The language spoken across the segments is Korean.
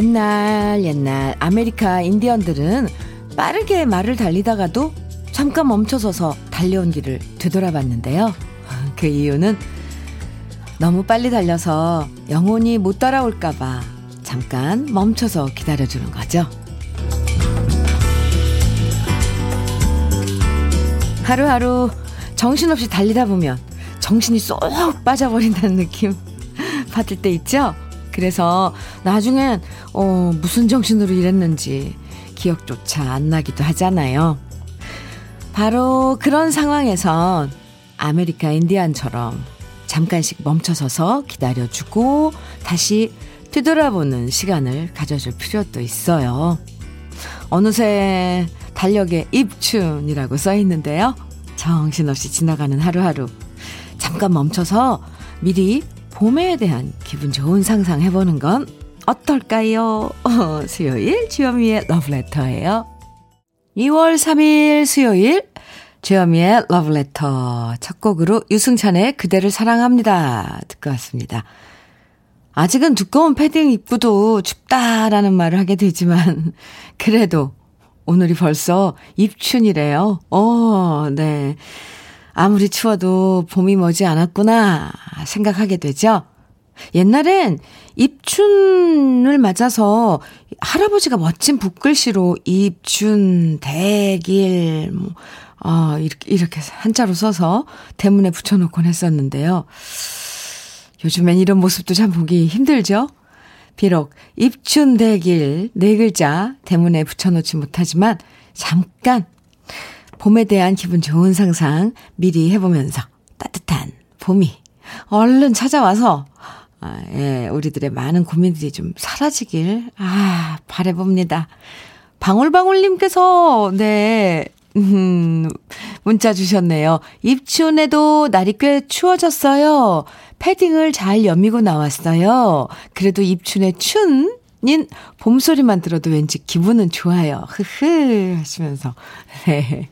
옛날 옛날 아메리카 인디언들은 빠르게 말을 달리다가도 잠깐 멈춰서서 달려온 길을 되돌아봤는데요. 그 이유는 너무 빨리 달려서 영혼이 못 따라올까봐 잠깐 멈춰서 기다려주는 거죠. 하루하루 정신없이 달리다 보면 정신이 쏙 빠져버린다는 느낌 받을 때 있죠? 그래서 나중엔 어, 무슨 정신으로 일했는지 기억조차 안 나기도 하잖아요. 바로 그런 상황에선 아메리카 인디안처럼 잠깐씩 멈춰서서 기다려주고 다시 뒤돌아보는 시간을 가져줄 필요도 있어요. 어느새 달력에 입춘이라고 써 있는데요. 정신없이 지나가는 하루하루. 잠깐 멈춰서 미리 봄에 대한 기분 좋은 상상 해보는 건 어떨까요? 어, 수요일 주현미의 러브레터예요. 2월 3일 수요일 주현미의 러브레터 첫 곡으로 유승찬의 그대를 사랑합니다 듣고 왔습니다. 아직은 두꺼운 패딩 입고도 춥다라는 말을 하게 되지만 그래도 오늘이 벌써 입춘이래요. 어, 네. 아무리 추워도 봄이 머지 않았구나 생각하게 되죠. 옛날엔 입춘을 맞아서 할아버지가 멋진 붓글씨로 입춘, 대길, 뭐, 어, 이렇게, 이렇게 한자로 써서 대문에 붙여놓곤 했었는데요. 요즘엔 이런 모습도 참 보기 힘들죠? 비록 입춘 대길 네 글자 대문에 붙여놓지 못하지만 잠깐 봄에 대한 기분 좋은 상상 미리 해보면서 따뜻한 봄이 얼른 찾아와서 아, 예, 우리들의 많은 고민들이 좀 사라지길 아 바래봅니다. 방울방울님께서 네 음, 문자 주셨네요. 입춘에도 날이 꽤 추워졌어요. 패딩을 잘 여미고 나왔어요. 그래도 입춘의 춘, 인 봄소리만 들어도 왠지 기분은 좋아요. 흐흐 하시면서 네.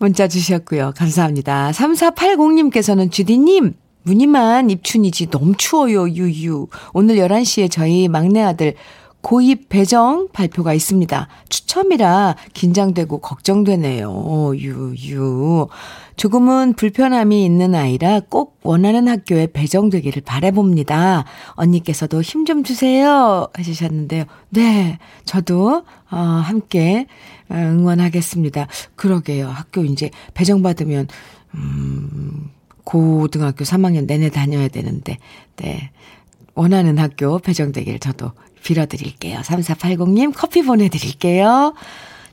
문자 주셨고요. 감사합니다. 3480님께서는 주디님 무늬만 입춘이지 너무 추워요. 유유. 오늘 11시에 저희 막내 아들 고입 배정 발표가 있습니다. 추첨이라 긴장되고 걱정되네요. 유유. 조금은 불편함이 있는 아이라 꼭 원하는 학교에 배정되기를 바래봅니다. 언니께서도 힘 좀 주세요. 해주셨는데요. 네. 저도, 어, 함께 응원하겠습니다. 그러게요. 학교 이제 배정받으면, 음, 고등학교 3학년 내내 다녀야 되는데, 네. 원하는 학교 배정되길 저도 빌어드릴게요. 3480님 커피 보내드릴게요.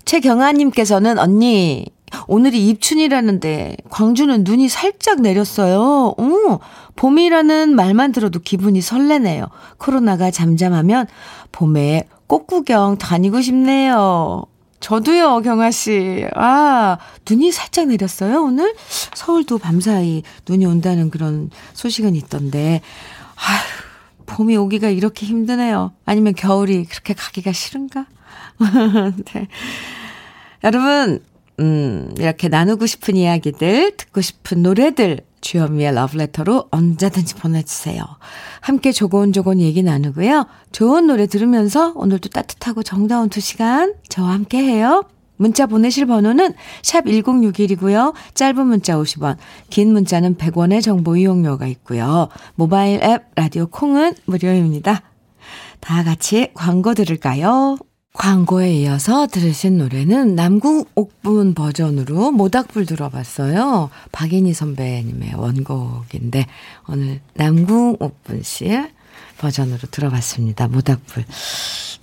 최경아님께서는 언니, 오늘이 입춘이라는데 광주는 눈이 살짝 내렸어요. 오, 봄이라는 말만 들어도 기분이 설레네요. 코로나가 잠잠하면 봄에 꽃 구경 다니고 싶네요. 저도요, 경아 씨. 아, 눈이 살짝 내렸어요, 오늘? 서울도 밤사이 눈이 온다는 그런 소식은 있던데. 아휴, 봄이 오기가 이렇게 힘드네요. 아니면 겨울이 그렇게 가기가 싫은가? 네. 여러분, 음, 이렇게 나누고 싶은 이야기들, 듣고 싶은 노래들, 주현미의 러브레터로 언제든지 보내주세요. 함께 조곤조곤 얘기 나누고요. 좋은 노래 들으면서 오늘도 따뜻하고 정다운 두 시간 저와 함께 해요. 문자 보내실 번호는 샵 1061이고요. 짧은 문자 50원, 긴 문자는 100원의 정보 이용료가 있고요. 모바일 앱 라디오 콩은 무료입니다. 다 같이 광고 들을까요? 광고에 이어서 들으신 노래는 남궁 옥분 버전으로 모닥불 들어봤어요. 박인희 선배님의 원곡인데 오늘 남궁 옥분 씨의 버전으로 들어봤습니다. 모닥불.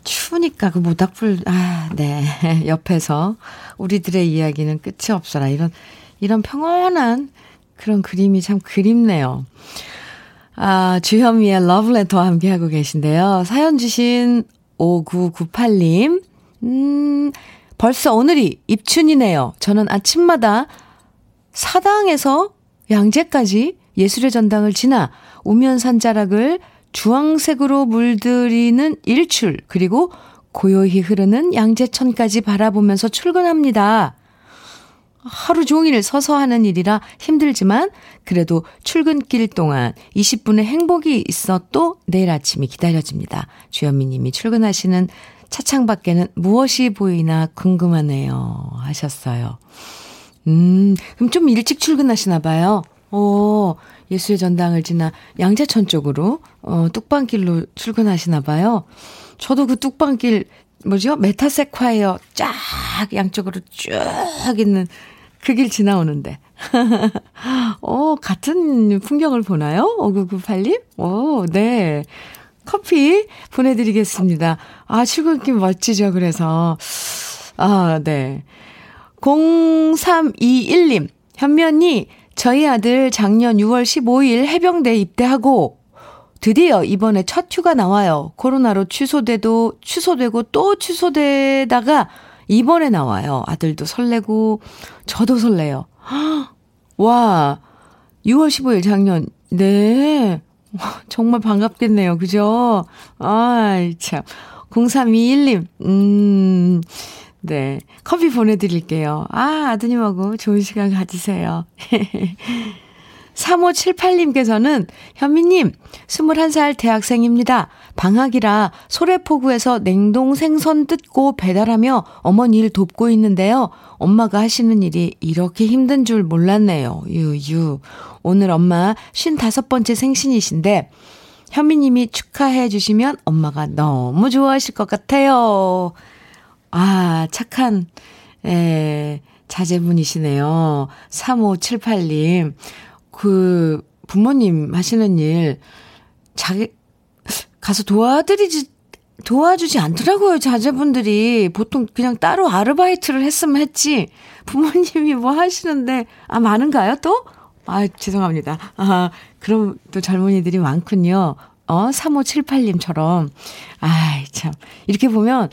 추우니까 그 모닥불, 아, 네. 옆에서 우리들의 이야기는 끝이 없어라. 이런, 이런 평온한 그런 그림이 참 그립네요. 아, 주현미의 러브레터와 함께하고 계신데요. 사연 주신 5998님, 음, 벌써 오늘이 입춘이네요. 저는 아침마다 사당에서 양재까지 예술의 전당을 지나 우면 산 자락을 주황색으로 물들이는 일출, 그리고 고요히 흐르는 양재천까지 바라보면서 출근합니다. 하루 종일 서서 하는 일이라 힘들지만 그래도 출근길 동안 20분의 행복이 있어 또 내일 아침이 기다려집니다. 주현미 님이 출근하시는 차창 밖에는 무엇이 보이나 궁금하네요. 하셨어요. 음, 그럼 좀 일찍 출근하시나 봐요. 어, 예술의 전당을 지나 양재천 쪽으로, 어, 뚝방길로 출근하시나 봐요. 저도 그 뚝방길, 뭐죠? 메타세콰이어 쫙 양쪽으로 쭉 있는 그 길 지나오는데. 어, 같은 풍경을 보나요? 5998님? 오, 네. 커피 보내드리겠습니다. 아, 출근길 멋지죠, 그래서. 아, 네. 0321님, 현면이 저희 아들 작년 6월 15일 해병대 입대하고 드디어 이번에 첫 휴가 나와요. 코로나로 취소돼도 취소되고 또 취소되다가 이번에 나와요. 아들도 설레고 저도 설레요. 와, 6월 15일 작년. 네. 정말 반갑겠네요. 그죠? 아이, 참. 0321님, 음, 네. 커피 보내드릴게요. 아, 아드님하고 좋은 시간 가지세요. 3578님께서는 현미님, 21살 대학생입니다. 방학이라 소래포구에서 냉동 생선 뜯고 배달하며 어머니 일 돕고 있는데요. 엄마가 하시는 일이 이렇게 힘든 줄 몰랐네요. 유유. 오늘 엄마 55번째 생신이신데, 현미님이 축하해 주시면 엄마가 너무 좋아하실 것 같아요. 아, 착한, 에, 자제분이시네요. 3578님. 그, 부모님 하시는 일, 자기, 가서 도와드리지, 도와주지 않더라고요, 자제분들이. 보통 그냥 따로 아르바이트를 했으면 했지. 부모님이 뭐 하시는데, 아, 많은가요, 또? 아, 죄송합니다. 아, 그럼 또 젊은이들이 많군요. 어, 3578님처럼. 아이, 참. 이렇게 보면,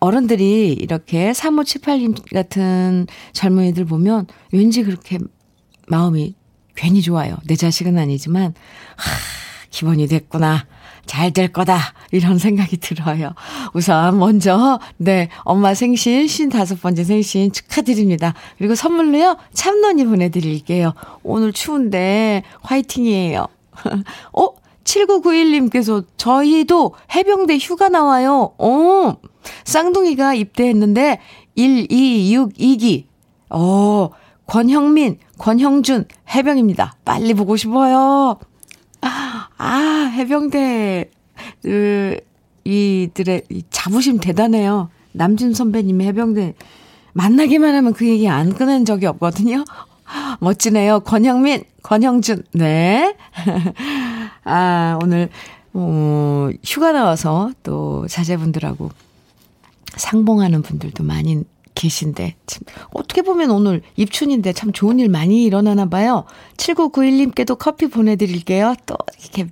어른들이 이렇게 3578님 같은 젊은이들 보면 왠지 그렇게 마음이 괜히 좋아요. 내 자식은 아니지만, 하, 기본이 됐구나. 잘 될 거다. 이런 생각이 들어요. 우선 먼저, 네, 엄마 생신, 55번째 생신 축하드립니다. 그리고 선물로요, 참론이 보내드릴게요. 오늘 추운데 화이팅이에요. 어? 7991님께서 저희도 해병대 휴가 나와요. 어, 쌍둥이가 입대했는데 1262기. 어, 권형민, 권형준 해병입니다. 빨리 보고 싶어요. 아, 해병대 그 이들의 이 자부심 대단해요. 남준 선배님이 해병대 만나기만 하면 그 얘기 안 꺼낸 적이 없거든요. 멋지네요. 권형민, 권형준. 네. 아, 오늘, 어, 휴가 나와서 또 자제분들하고 상봉하는 분들도 많이 계신데, 참, 어떻게 보면 오늘 입춘인데 참 좋은 일 많이 일어나나 봐요. 7991님께도 커피 보내드릴게요. 또, 이렇게,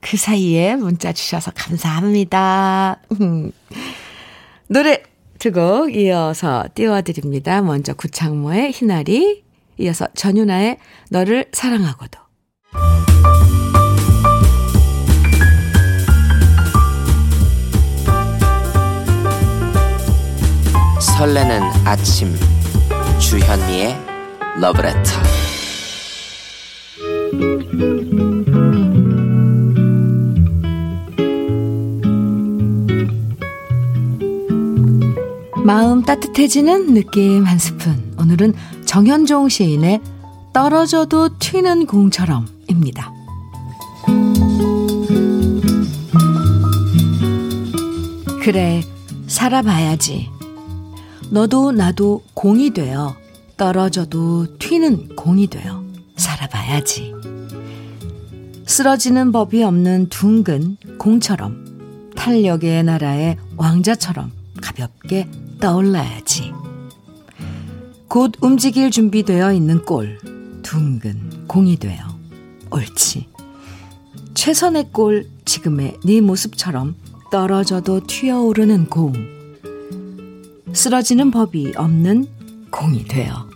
그 사이에 문자 주셔서 감사합니다. 노래 두 곡 이어서 띄워드립니다. 먼저 구창모의 희나리, 이어서 전윤아의 너를 사랑하고도. 설레는 아침. 주현미의 러브레터 마음 따뜻해지는 느낌 한 스푼. 오늘은 정현종 시인의 떨어져도 튀는 공처럼입니다. 그래 살아봐야지 너도 나도 공이 되어 떨어져도 튀는 공이 되어 살아봐야지. 쓰러지는 법이 없는 둥근 공처럼 탄력의 나라의 왕자처럼 가볍게 떠올라야지. 곧 움직일 준비되어 있는 골, 둥근 공이 되어 옳지. 최선의 골, 지금의 네 모습처럼 떨어져도 튀어오르는 공. 쓰러지는 법이 없는 공이 되어.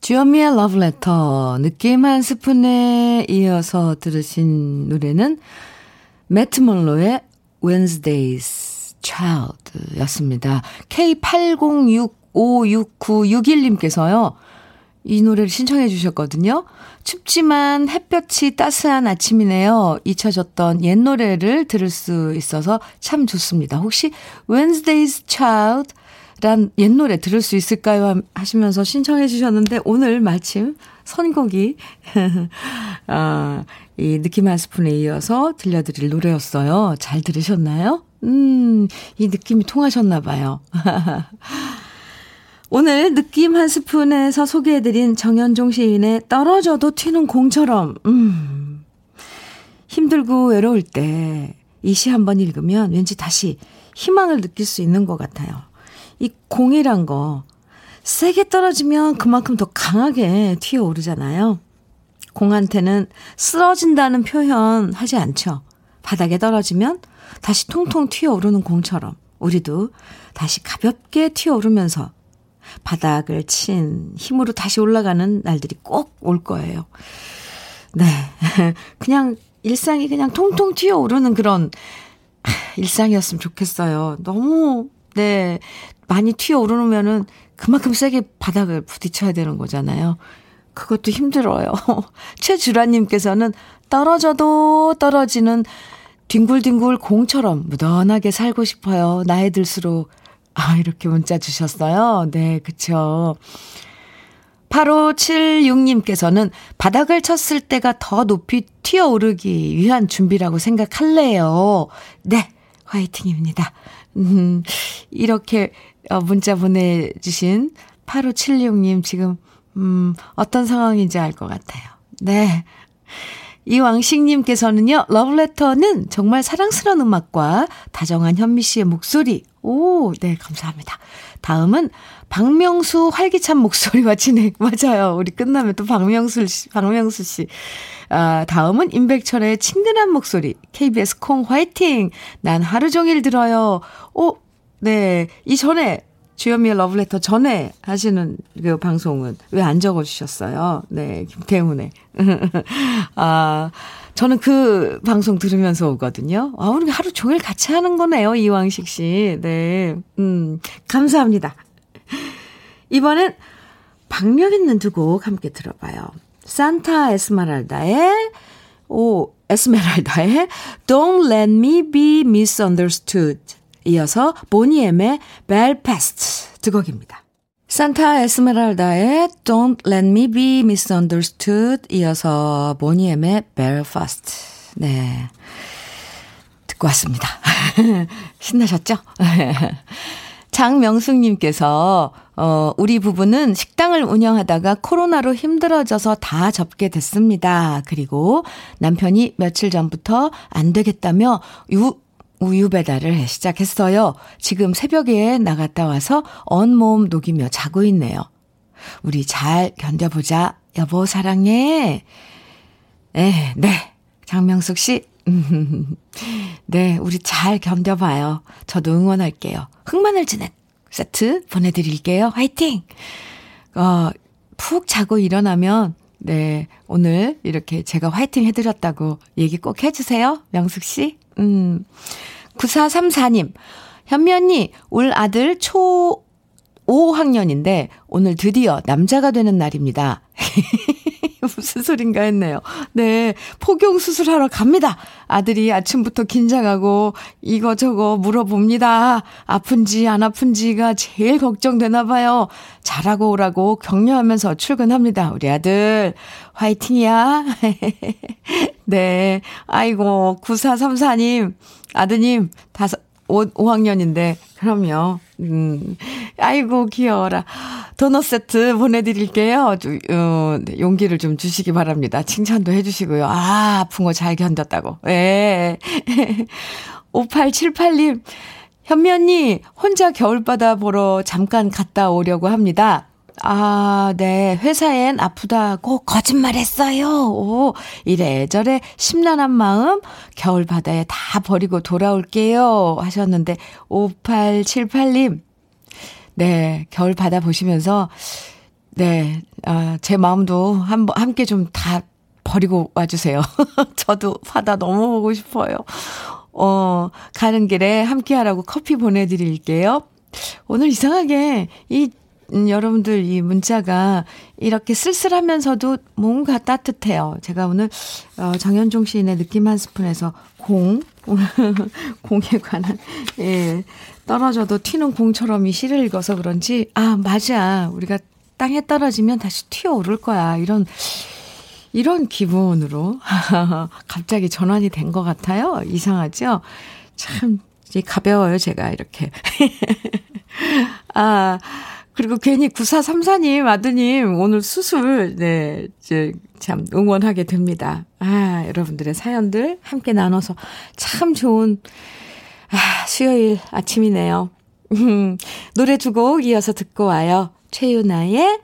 주현미의 러브레터 느낌 한 스푼에 이어서 들으신 노래는 매트 몰로의 Wednesdays Child 였습니다. K80656961님께서요. 이 노래를 신청해 주셨거든요. 춥지만 햇볕이 따스한 아침이네요. 잊혀졌던 옛 노래를 들을 수 있어서 참 좋습니다. 혹시 Wednesday's Child 란옛 노래 들을 수 있을까요? 하시면서 신청해 주셨는데 오늘 마침 선곡이 아, 이 느낌 한 스푼에 이어서 들려드릴 노래였어요. 잘 들으셨나요? 음, 이 느낌이 통하셨나 봐요. 오늘 느낌 한 스푼에서 소개해드린 정현종 시인의 떨어져도 튀는 공처럼, 음. 힘들고 외로울 때 이 시 한번 읽으면 왠지 다시 희망을 느낄 수 있는 것 같아요. 이 공이란 거, 세게 떨어지면 그만큼 더 강하게 튀어오르잖아요. 공한테는 쓰러진다는 표현 하지 않죠. 바닥에 떨어지면 다시 통통 튀어오르는 공처럼 우리도 다시 가볍게 튀어오르면서 바닥을 친 힘으로 다시 올라가는 날들이 꼭 올 거예요. 네. 그냥 일상이 그냥 통통 튀어 오르는 그런 일상이었으면 좋겠어요. 너무, 네. 많이 튀어 오르면은 그만큼 세게 바닥을 부딪혀야 되는 거잖아요. 그것도 힘들어요. 최주라님께서는 떨어져도 떨어지는 뒹굴뒹굴 공처럼 무던하게 살고 싶어요. 나이 들수록 아, 이렇게 문자 주셨어요. 네, 그쵸. 8576님께서는 바닥을 쳤을 때가 더 높이 튀어오르기 위한 준비라고 생각할래요. 네, 화이팅입니다. 음, 이렇게 어, 문자 보내주신 8576님 지금, 음, 어떤 상황인지 알 것 같아요. 네. 이왕식님께서는요, 러브레터는 정말 사랑스러운 음악과 다정한 현미 씨의 목소리. 오, 네, 감사합니다. 다음은 박명수 활기찬 목소리와 진행. 맞아요. 우리 끝나면 또 박명수 씨, 박명수 씨. 아, 다음은 임백철의 친근한 목소리. KBS 콩 화이팅! 난 하루 종일 들어요. 오, 네. 이전에 주현미의 러브레터 전에 하시는 그 방송은 왜 안 적어주셨어요? 네, 김태훈의. 아, 저는 그 방송 들으면서 오거든요. 아, 우리 하루 종일 같이 하는 거네요, 이왕식 씨. 네, 음, 감사합니다. 이번엔 박력 있는 두 곡 함께 들어봐요. 산타 에스메랄다의, 오, 에스메랄다의 Don't Let Me Be Misunderstood. 이어서 보니엠의 벨페스트 두 곡입니다. 산타 에스메랄다의 Don't Let Me Be Misunderstood 이어서 보니엠의 벨파스트 네 듣고 왔습니다. 신나셨죠? 장명숙님께서 어, 우리 부부는 식당을 운영하다가 코로나로 힘들어져서 다 접게 됐습니다. 그리고 남편이 며칠 전부터 안 되겠다며 유, 우유 배달을 시작했어요. 지금 새벽에 나갔다 와서 온몸 녹이며 자고 있네요. 우리 잘 견뎌보자. 여보, 사랑해. 네, 네. 장명숙 씨. 네, 우리 잘 견뎌봐요. 저도 응원할게요. 흑마늘 진액 세트 보내드릴게요. 화이팅! 어, 푹 자고 일어나면, 네, 오늘 이렇게 제가 화이팅 해드렸다고 얘기 꼭 해주세요. 명숙 씨. 음, 9434님, 현미 언니, 올 아들 초 5학년인데 오늘 드디어 남자가 되는 날입니다. 무슨 소린가 했네요. 네, 포경 수술하러 갑니다. 아들이 아침부터 긴장하고 이거저거 물어봅니다. 아픈지 안 아픈지가 제일 걱정되나 봐요. 잘하고 오라고 격려하면서 출근합니다. 우리 아들 화이팅이야. 네, 아이고 9434님 아드님 다섯 5, 5학년인데 그럼요. 음, 아이고, 귀여워라. 도넛 세트 보내드릴게요. 어, 네, 용기를 좀 주시기 바랍니다. 칭찬도 해주시고요. 아, 아픈 거 잘 견뎠다고. 예. 5878님, 현미 언니, 혼자 겨울바다 보러 잠깐 갔다 오려고 합니다. 아, 네. 회사엔 아프다고 거짓말 했어요. 오, 이래저래 심란한 마음 겨울 바다에 다 버리고 돌아올게요. 하셨는데, 5878님. 네. 겨울 바다 보시면서, 네. 아, 제 마음도 한, 함께 좀 다 버리고 와 주세요. 저도 바다 너무 보고 싶어요. 어, 가는 길에 함께 하라고 커피 보내 드릴게요. 오늘 이상하게 이 음, 여러분들 이 문자가 이렇게 쓸쓸하면서도 뭔가 따뜻해요. 제가 오늘 어, 정현종 시인의 느낌 한 스푼에서 공, 공에 관한 예, 떨어져도 튀는 공처럼 이 시를 읽어서 그런지 아 맞아 우리가 땅에 떨어지면 다시 튀어오를 거야 이런 이런 기분으로 갑자기 전환이 된 것 같아요. 이상하죠? 참 가벼워요 제가 이렇게 아 그리고 괜히 9434님, 아드님, 오늘 수술, 네, 이제 참 응원하게 됩니다. 아, 여러분들의 사연들 함께 나눠서 참 좋은, 아, 수요일 아침이네요. 노래 두 곡 이어서 듣고 와요. 최유나의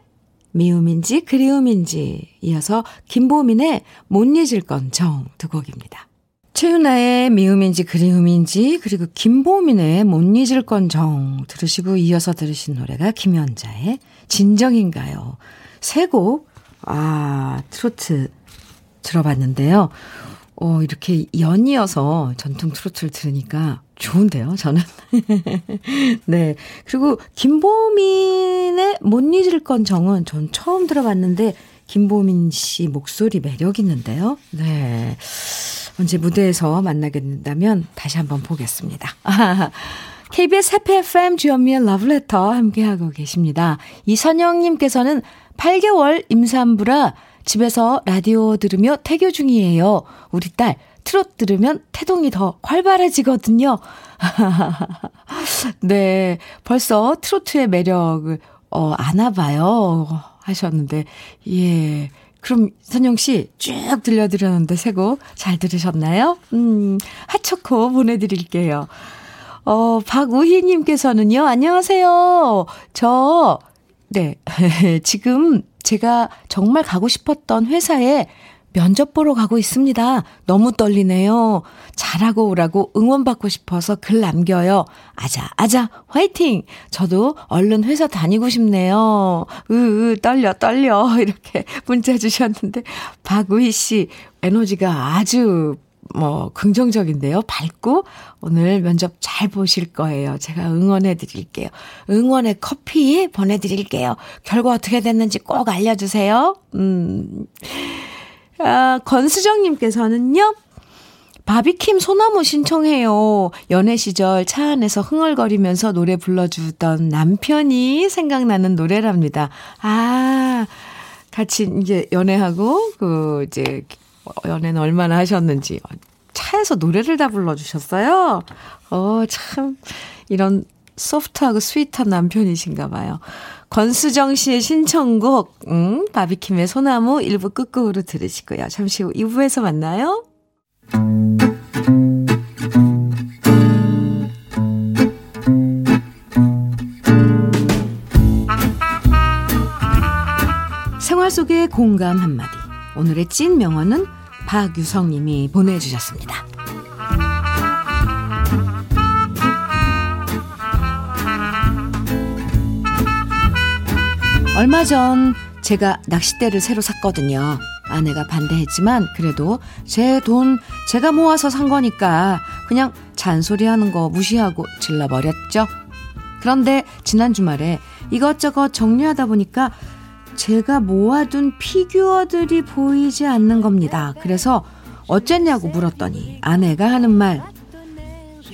미움인지 그리움인지 이어서 김보민의 못 잊을 건 정 두 곡입니다. 최윤아의 미움인지 그리움인지 그리고 김보민의 못 잊을 건 정 들으시고 이어서 들으신 노래가 김연자의 진정인가요? 세 곡, 아, 트로트 들어봤는데요. 어, 이렇게 연이어서 전통 트로트를 들으니까 좋은데요, 저는. 네. 그리고 김보민의 못 잊을 건 정은 전 처음 들어봤는데, 김보민 씨 목소리 매력 있는데요. 네. 언제 무대에서 만나게 된다면 다시 한번 보겠습니다. KBS 해피 FM 주현미의 러브레터 함께하고 계십니다. 이선영님께서는 8개월 임산부라 집에서 라디오 들으며 태교 중이에요. 우리 딸 트롯 들으면 태동이 더 활발해지거든요. 네, 벌써 트로트의 매력을 어, 아나 봐요. 하셨는데, 예. 그럼 선영 씨 쭉 들려드렸는데 새 곡 잘 들으셨나요? 음, 하초코 보내드릴게요. 어, 박우희님께서는요, 안녕하세요. 저, 네, 지금 제가 정말 가고 싶었던 회사에 면접 보러 가고 있습니다. 너무 떨리네요. 잘하고 오라고 응원받고 싶어서 글 남겨요. 아자, 아자, 화이팅! 저도 얼른 회사 다니고 싶네요. 으, 으, 떨려, 떨려. 이렇게 문자 주셨는데, 박우희 씨, 에너지가 아주 뭐, 긍정적인데요. 밝고, 오늘 면접 잘 보실 거예요. 제가 응원해 드릴게요. 응원의 커피 보내 드릴게요. 결과 어떻게 됐는지 꼭 알려 주세요. 음. 아, 권수정님께서는요, 바비킴 소나무 신청해요. 연애 시절 차 안에서 흥얼거리면서 노래 불러주던 남편이 생각나는 노래랍니다. 아, 같이 이제 연애하고, 그, 이제, 연애는 얼마나 하셨는지. 차에서 노래를 다 불러주셨어요. 어, 참, 이런 소프트하고 스윗한 남편이신가 봐요. 권수정 씨의 신청곡, 음, 바비킴의 소나무 1부 끝곡으로 들으시고요. 잠시 후 2부에서 만나요. 생활 속의 공감 한마디. 오늘의 찐 명언은 박유성 님이 보내주셨습니다. 얼마 전 제가 낚싯대를 새로 샀거든요. 아내가 반대했지만 그래도 제 돈 제가 모아서 산 거니까 그냥 잔소리하는 거 무시하고 질러버렸죠. 그런데 지난 주말에 이것저것 정리하다 보니까 제가 모아둔 피규어들이 보이지 않는 겁니다. 그래서 어쨌냐고 물었더니 아내가 하는 말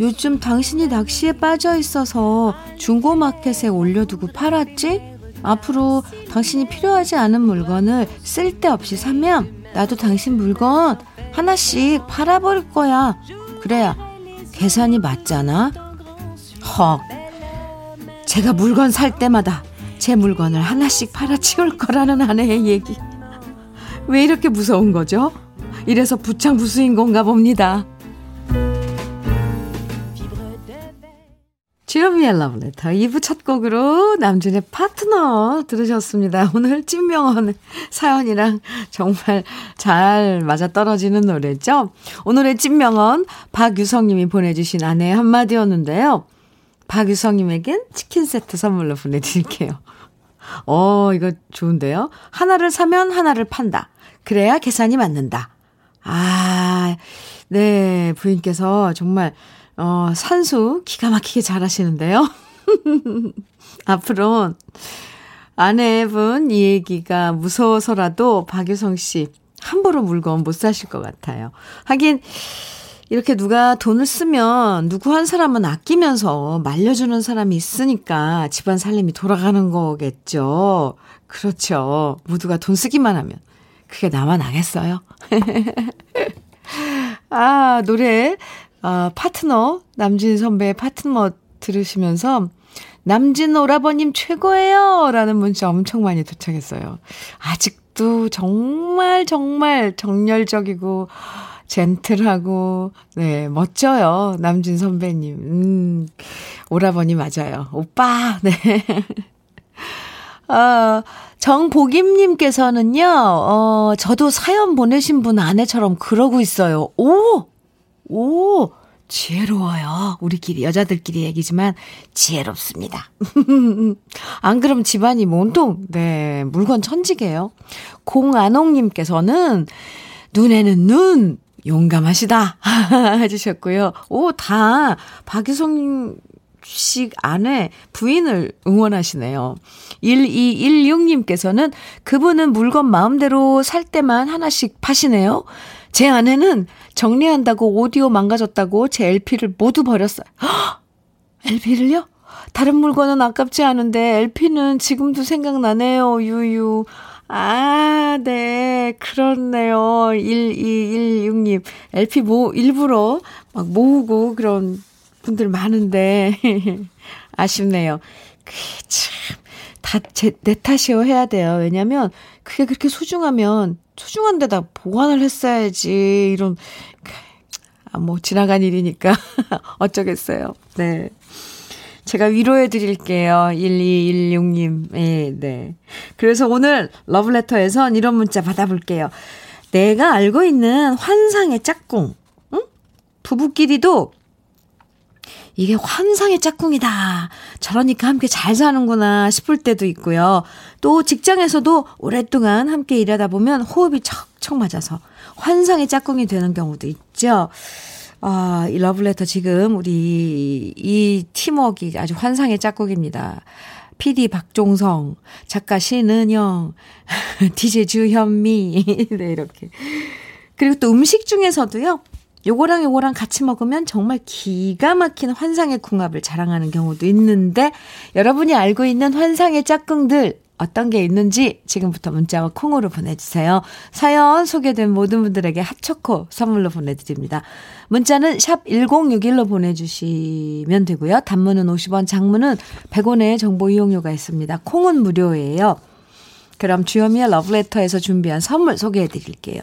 요즘 당신이 낚시에 빠져 있어서 중고마켓에 올려두고 팔았지? 앞으로 당신이 필요하지 않은 물건을 쓸데없이 사면 나도 당신 물건 하나씩 팔아버릴 거야. 그래야 계산이 맞잖아. 헉. 제가 물건 살 때마다 제 물건을 하나씩 팔아치울 거라는 아내의 얘기. 왜 이렇게 무서운 거죠? 이래서 부창부수인 건가 봅니다. 주현미의 러브레터 2부 첫 곡으로 남준의 파트너 들으셨습니다. 오늘 찐명언 사연이랑 정말 잘 맞아떨어지는 노래죠. 오늘의 찐명언 박유성님이 보내주신 아내의 한마디였는데요. 박유성님에겐 치킨 세트 선물로 보내드릴게요. 어, 이거 좋은데요. 하나를 사면 하나를 판다. 그래야 계산이 맞는다. 아, 네, 부인께서 정말, 어, 산수 기가 막히게 잘 하시는데요. 앞으로 아내분 이 얘기가 무서워서라도 박유성 씨 함부로 물건 못 사실 것 같아요. 하긴, 이렇게 누가 돈을 쓰면 누구 한 사람은 아끼면서 말려주는 사람이 있으니까 집안 살림이 돌아가는 거겠죠. 그렇죠. 모두가 돈 쓰기만 하면. 그게 나만 나겠어요. 아, 노래, 아, 파트너, 남진 선배의 파트너 들으시면서 남진 오라버님 최고예요! 라는 문자 엄청 많이 도착했어요. 아직도 정말 정말 정열적이고 젠틀하고, 네, 멋져요. 남진 선배님. 음, 오라버니 맞아요. 오빠, 네. 어, 정복임님께서는요, 어, 저도 사연 보내신 분 아내처럼 그러고 있어요. 오! 오! 지혜로워요. 우리끼리, 여자들끼리 얘기지만 지혜롭습니다. 안 그럼 집안이 온통, 네, 물건 천지게요. 공안홍님께서는 눈에는 눈, 용감하시다. 해주셨고요. 오, 다 박유성 씩 안에 부인을 응원하시네요. 1216님께서는 그분은 물건 마음대로 살 때만 하나씩 파시네요. 제 아내는 정리한다고 오디오 망가졌다고 제 LP를 모두 버렸어요. 헉! LP를요? 다른 물건은 아깝지 않은데 LP는 지금도 생각나네요. 유유. 아, 네. 그렇네요. 1216님. LP 모, 일부러 막 모으고 그런 분들 많은데, 아쉽네요. 그, 참, 다 제, 내 탓이요 해야 돼요. 왜냐면, 그게 그렇게 소중하면, 소중한 데다 보관을 했어야지, 이런, 아, 뭐, 지나간 일이니까, 어쩌겠어요. 네. 제가 위로해 드릴게요. 1216님. 예, 네. 그래서 오늘 러브레터에선 이런 문자 받아볼게요. 내가 알고 있는 환상의 짝꿍. 응? 부부끼리도 이게 환상의 짝꿍이다. 저러니까 함께 잘 사는구나 싶을 때도 있고요. 또 직장에서도 오랫동안 함께 일하다 보면 호흡이 척척 맞아서 환상의 짝꿍이 되는 경우도 있죠. 아, 이 러블레터 지금 우리 이 팀워크 아주 환상의 짝꿍입니다. PD 박종성, 작가 신은영, DJ 주현미, 네, 이렇게. 그리고 또 음식 중에서도요, 요거랑 요거랑 같이 먹으면 정말 기가 막힌 환상의 궁합을 자랑하는 경우도 있는데 여러분이 알고 있는 환상의 짝꿍들 어떤 게 있는지 지금부터 문자와 콩으로 보내주세요. 사연 소개된 모든 분들에게 핫초코 선물로 보내드립니다. 문자는 샵 1061로 보내주시면 되고요. 단문은 50원, 장문은 100원의 정보 이용료가 있습니다. 콩은 무료예요. 그럼 주현미의 러브레터에서 준비한 선물 소개해 드릴게요.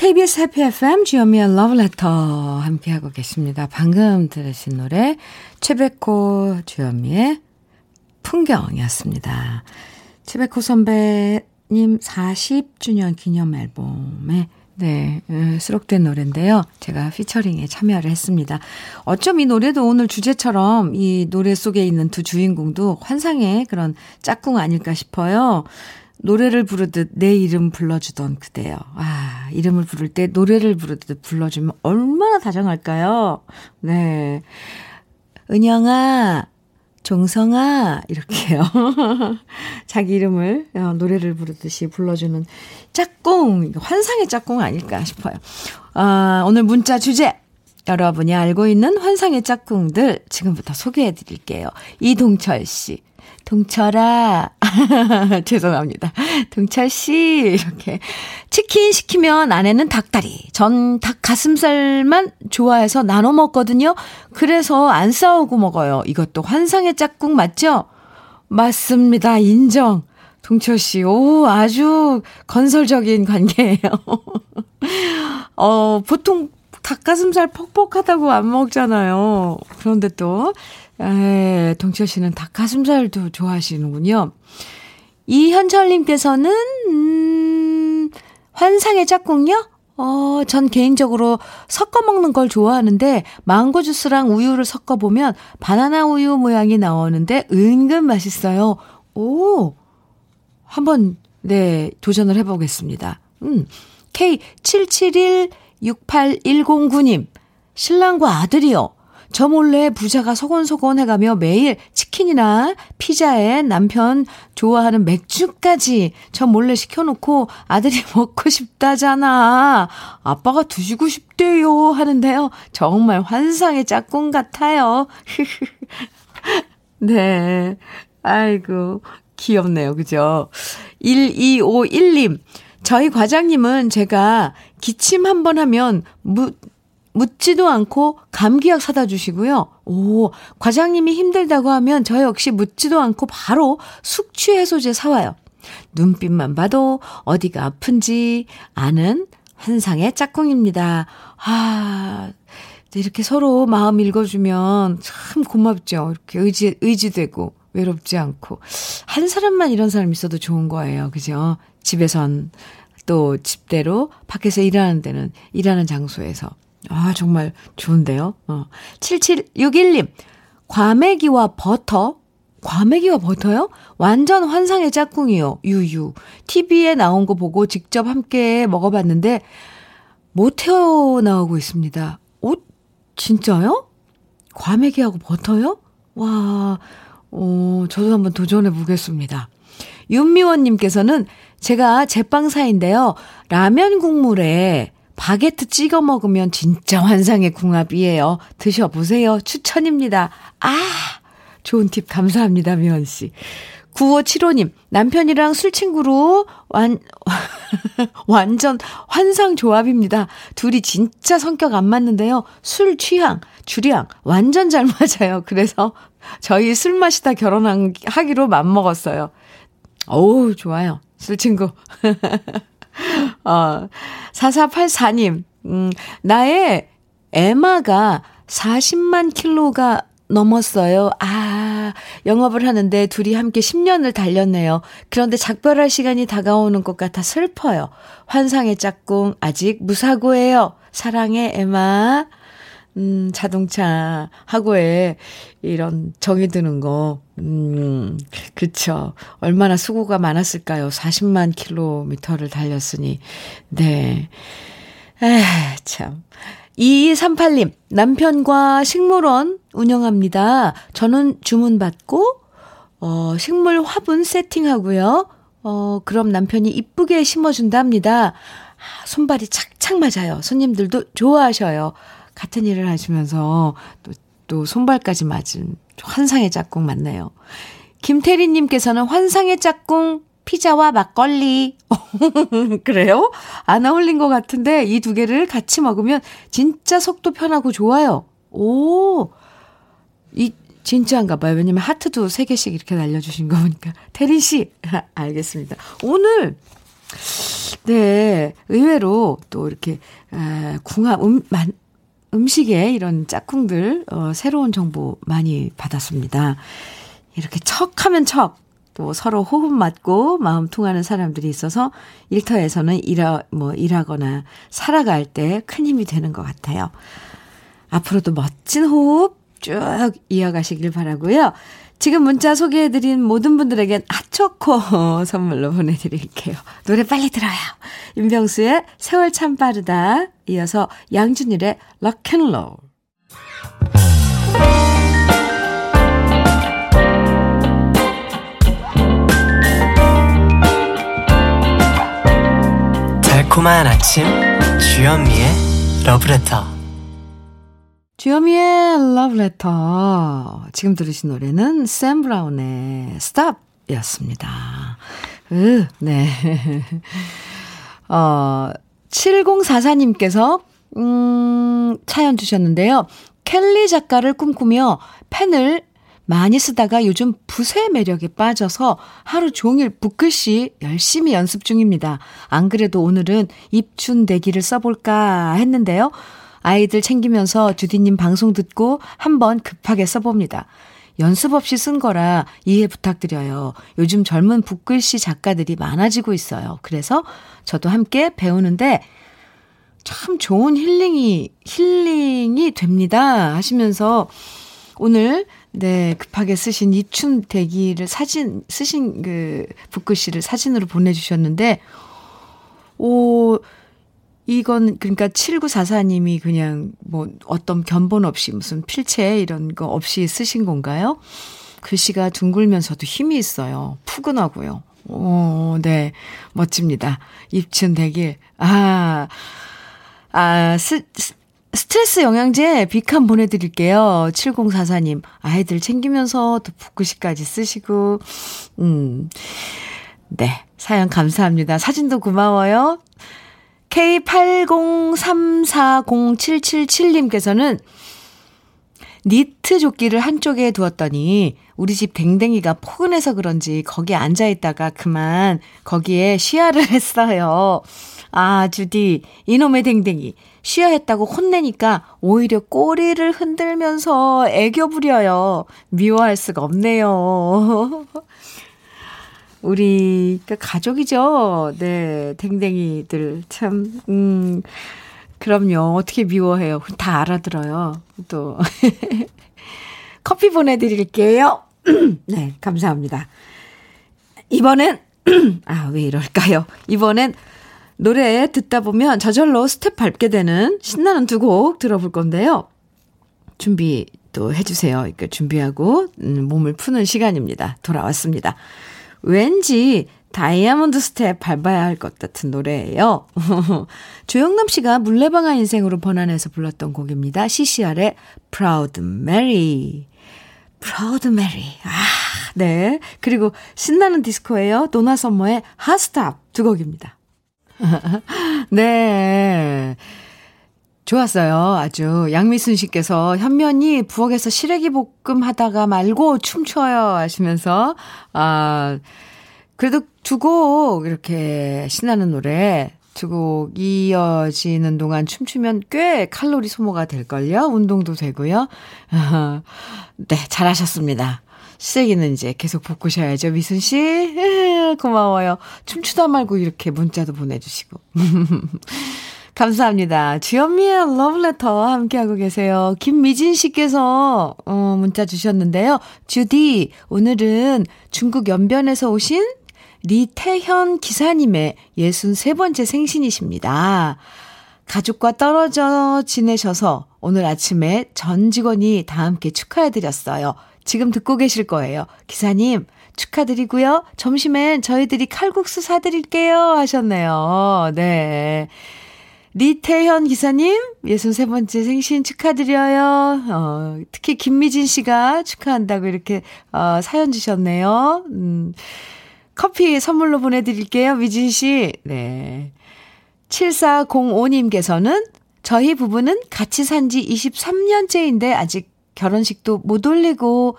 KBS 해피 FM 주현미의 러브레터 함께하고 계십니다. 방금 들으신 노래 최백호 주현미의 풍경이었습니다. 최백호 선배님 40주년 기념 앨범에 네, 음, 수록된 노래인데요. 제가 피처링에 참여를 했습니다. 어쩜 이 노래도 오늘 주제처럼 이 노래 속에 있는 두 주인공도 환상의 그런 짝꿍 아닐까 싶어요. 노래를 부르듯 내 이름 불러주던 그대요. 아, 이름을 부를 때 노래를 부르듯 불러주면 얼마나 다정할까요? 네. 은영아, 종성아, 이렇게요. 자기 이름을 어, 노래를 부르듯이 불러주는 짝꿍, 환상의 짝꿍 아닐까 싶어요. 아, 오늘 문자 주제. 여러분이 알고 있는 환상의 짝꿍들 지금부터 소개해 드릴게요. 이동철 씨. 동철아. 죄송합니다. 동철씨. 이렇게. 치킨 시키면 아내는 닭다리, 전 닭 가슴살만 좋아해서 나눠 먹거든요. 그래서 안 싸우고 먹어요. 이것도 환상의 짝꿍 맞죠? 맞습니다. 인정. 동철 씨, 오, 아주 건설적인 관계예요. 어, 보통 닭가슴살 퍽퍽하다고 안 먹잖아요. 그런데 또, 에, 동철 씨는 닭가슴살도 좋아하시는군요. 이현철님께서는, 음, 환상의 짝꿍요? 어, 전 개인적으로 섞어 먹는 걸 좋아하는데, 망고 주스랑 우유를 섞어 보면 바나나 우유 모양이 나오는데 은근 맛있어요. 오! 한번, 네, 도전을 해 보겠습니다. 음, K77168109님, 신랑과 아들이요. 저 몰래 부자가 소곤소곤 해가며 매일 치킨이나 피자에 남편 좋아하는 맥주까지 저 몰래 시켜놓고 아들이 먹고 싶다잖아. 아빠가 드시고 싶대요. 하는데요. 정말 환상의 짝꿍 같아요. 네. 아이고, 귀엽네요. 그죠? 1251님. 저희 과장님은 제가 기침 한 번 하면 무, 묻지도 않고 감기약 사다 주시고요. 오, 과장님이 힘들다고 하면 저 역시 묻지도 않고 바로 숙취 해소제 사와요. 눈빛만 봐도 어디가 아픈지 아는 환상의 짝꿍입니다. 아, 이렇게 서로 마음 읽어주면 참 고맙죠. 이렇게 의지, 의지되고 외롭지 않고. 한 사람만 이런 사람 있어도 좋은 거예요. 그죠? 집에선 또 집대로 밖에서 일하는 데는 일하는 장소에서 아, 정말 좋은데요. 어. 7761님, 과메기와 버터? 과메기와 버터요? 완전 환상의 짝꿍이요. 유유. TV에 나온 거 보고 직접 함께 먹어봤는데, 못 태어나오고 있습니다. 오, 진짜요? 과메기하고 버터요? 와, 어, 저도 한번 도전해 보겠습니다. 윤미원님께서는 제가 제빵사인데요. 라면 국물에 바게트 찍어 먹으면 진짜 환상의 궁합이에요. 드셔보세요. 추천입니다. 아, 좋은 팁 감사합니다, 미원 씨. 9575님, 남편이랑 술 친구로 완, 완전 환상 조합입니다. 둘이 진짜 성격 안 맞는데요. 술 취향, 주량, 완전 잘 맞아요. 그래서 저희 술 마시다 결혼하기로 맘먹었어요. 어우, 좋아요. 술 친구. 어, 4484님, 음, 나의 에마가 40만 킬로가 넘었어요. 아, 영업을 하는데 둘이 함께 10년을 달렸네요. 그런데 작별할 시간이 다가오는 것 같아 슬퍼요. 환상의 짝꿍, 아직 무사고예요. 사랑해, 에마. 음, 자동차 하고에 이런 정이 드는 거, 음, 그쵸. 얼마나 수고가 많았을까요? 40만 킬로미터를 달렸으니. 네. 에 참. 2238님, 남편과 식물원 운영합니다. 저는 주문받고, 어, 식물 화분 세팅하고요. 어, 그럼 남편이 이쁘게 심어준답니다. 아, 손발이 착착 맞아요. 손님들도 좋아하셔요. 같은 일을 하시면서 또, 또 손발까지 맞은 환상의 짝꿍 맞네요. 김태리님께서는 환상의 짝꿍 피자와 막걸리. 그래요? 안 어울린 것 같은데 이 두 개를 같이 먹으면 진짜 속도 편하고 좋아요. 오, 이 진짜인가 봐요. 왜냐면 하트도 3개씩 이렇게 날려주신 거 보니까. 태린 씨, 알겠습니다. 오늘, 네, 의외로 또 이렇게, 아, 궁합, 음, 만, 음식에 이런 짝꿍들, 어, 새로운 정보 많이 받았습니다. 이렇게 척 하면 척, 또 서로 호흡 맞고 마음 통하는 사람들이 있어서 일터에서는 일하, 뭐, 일하거나 살아갈 때 큰 힘이 되는 것 같아요. 앞으로도 멋진 호흡 쭉 이어가시길 바라고요. 지금 문자 소개해드린 모든 분들에겐 핫초코 선물로 보내드릴게요. 노래 빨리 들어요. 윤병수의 세월 참 빠르다. 이어서 양준일의 락앤롤. 달콤한 아침 주현미의 러브레터 주여미의 러브레터. 지금 들으신 노래는 샘 브라운의 Stop 였습니다. 으, 네. 어, 7044님께서, 음, 차연 주셨는데요. 켈리 작가를 꿈꾸며 펜을 많이 쓰다가 요즘 붓의 매력에 빠져서 하루 종일 붓글씨 열심히 연습 중입니다. 안 그래도 오늘은 입춘 대기를 써볼까 했는데요. 아이들 챙기면서 주디님 방송 듣고 한번 급하게 써봅니다. 연습 없이 쓴 거라 이해 부탁드려요. 요즘 젊은 붓글씨 작가들이 많아지고 있어요. 그래서 저도 함께 배우는데 참 좋은 힐링이, 힐링이 됩니다. 하시면서 오늘, 네, 급하게 쓰신 이춘 대기를 사진, 쓰신 그 붓글씨를 사진으로 보내주셨는데, 오, 이건 그러니까 7944님이 그냥 뭐 어떤 견본 없이 무슨 필체 이런 거 없이 쓰신 건가요? 글씨가 둥글면서도 힘이 있어요. 푸근하고요. 오, 네. 멋집니다. 입춘 대길. 아, 아, 스, 스트레스 영양제 비칸 보내드릴게요. 7044님. 아이들 챙기면서 또 붓글씨까지 쓰시고, 음. 네. 사연 감사합니다. 사진도 고마워요. K80340777님께서는 니트 조끼를 한쪽에 두었더니 우리 집 댕댕이가 포근해서 그런지 거기에 앉아 있다가 그만 거기에 쉬야를 했어요. 아, 주디, 이놈의 댕댕이. 쉬야했다고 혼내니까 오히려 꼬리를 흔들면서 애교 부려요. 미워할 수가 없네요. 우리 그 가족이죠. 네, 댕댕이들 참 음. 그럼요. 어떻게 미워해요. 다 알아들어요. 또 커피 보내 드릴게요. 네, 감사합니다. 이번엔 아, 왜 이럴까요? 이번엔 노래 듣다 보면 저절로 스텝 밟게 되는 신나는 두 곡 들어볼 건데요. 준비 또 해주세요. 그러니까 준비하고 음, 몸을 푸는 시간입니다. 돌아왔습니다. 왠지 다이아몬드 스텝 밟아야 할 것 같은 노래예요. 조영남 씨가 물레방아 인생으로 번안해서 불렀던 곡입니다. CCR의 Proud Mary. Proud Mary. 아, 네. 그리고 신나는 디스코예요. 노나 선머의 Hot Stop 두 곡입니다. 네. 좋았어요. 아주. 양미순 씨께서 현면이 부엌에서 시래기 볶음 하다가 말고 춤춰요 하시면서, 아, 그래도 두 곡 이렇게 신나는 노래 두 곡 이어지는 동안 춤추면 꽤 칼로리 소모가 될걸요. 운동도 되고요. 네, 잘하셨습니다. 시래기는 이제 계속 볶으셔야죠, 미순 씨. 고마워요. 춤추다 말고 이렇게 문자도 보내주시고. 감사합니다. 주현미의 러브레터 함께하고 계세요. 김미진 씨께서, 어, 문자 주셨는데요. 주디, 오늘은 중국 연변에서 오신 리태현 기사님의 63번째 생신이십니다. 가족과 떨어져 지내셔서 오늘 아침에 전 직원이 다 함께 축하해드렸어요. 지금 듣고 계실 거예요. 기사님, 축하드리고요. 점심엔 저희들이 칼국수 사드릴게요. 하셨네요. 네. 리태현 기사님, 63번째 생신 축하드려요. 어, 특히 김미진 씨가 축하한다고 이렇게, 어, 사연 주셨네요. 음, 커피 선물로 보내드릴게요, 미진 씨. 네. 7405님께서는 저희 부부는 같이 산 지 23년째인데 아직 결혼식도 못 올리고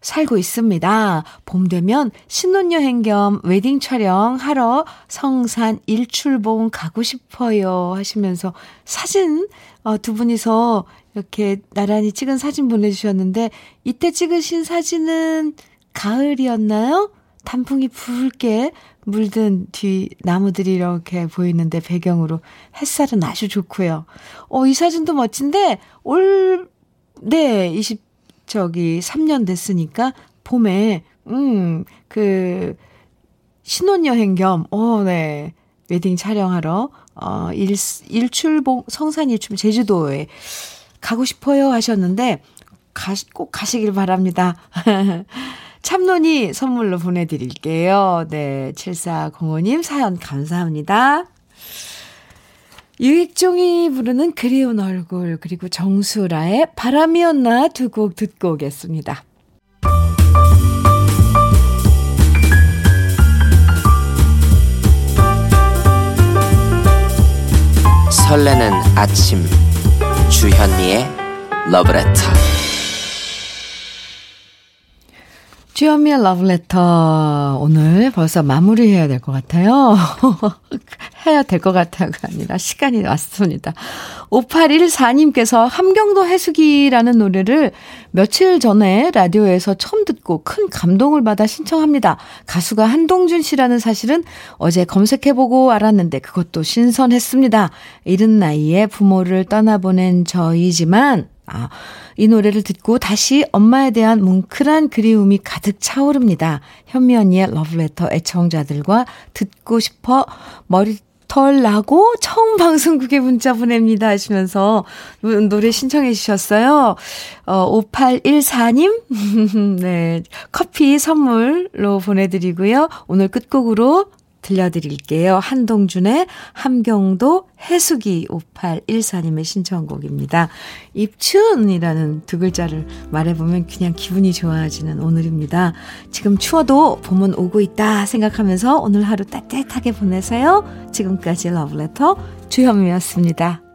살고 있습니다. 봄 되면 신혼여행 겸 웨딩 촬영 하러 성산 일출봉 가고 싶어요 하시면서 사진 어, 두 분이서 이렇게 나란히 찍은 사진 보내주셨는데 이때 찍으신 사진은 가을이었나요? 단풍이 붉게 물든 뒤 나무들이 이렇게 보이는데 배경으로 햇살은 아주 좋고요. 어, 이 사진도 멋진데 올, 네, 20, 저기 3년 됐으니까 봄에 음, 그 신혼여행 겸 어, 네. 웨딩 촬영하러 어, 일 일출봉 성산 일출 제주도에 가고 싶어요 하셨는데 가, 꼭 가시길 바랍니다. 참론이 선물로 보내드릴게요. 네, 7405님 사연 감사합니다. 유익종이 부르는 그리운 얼굴 그리고 정수라의 바람이었나 두 곡 듣고 오겠습니다. 설레는 아침 주현미의 러브레터 주현미의 러브레터. 오늘 벌써 마무리해야 될 것 같아요. 해야 될 것 같아가 아니라 시간이 왔습니다. 5814님께서 함경도 해수기라는 노래를 며칠 전에 라디오에서 처음 듣고 큰 감동을 받아 신청합니다. 가수가 한동준 씨라는 사실은 어제 검색해보고 알았는데 그것도 신선했습니다. 이른 나이에 부모를 떠나보낸 저이지만 아, 이 노래를 듣고 다시 엄마에 대한 뭉클한 그리움이 가득 차오릅니다. 현미 언니의 러브레터 애청자들과 듣고 싶어 머리 털 나고 처음 방송국에 문자 보냅니다 하시면서 노래 신청해 주셨어요. 어, 5814님, 네, 커피 선물로 보내드리고요. 오늘 끝곡으로 들려드릴게요. 한동준의 함경도 해수기 5814님의 신청곡입니다. 입춘이라는 두 글자를 말해보면 그냥 기분이 좋아지는 오늘입니다. 지금 추워도 봄은 오고 있다 생각하면서 오늘 하루 따뜻하게 보내세요. 지금까지 러브레터 주현미였습니다.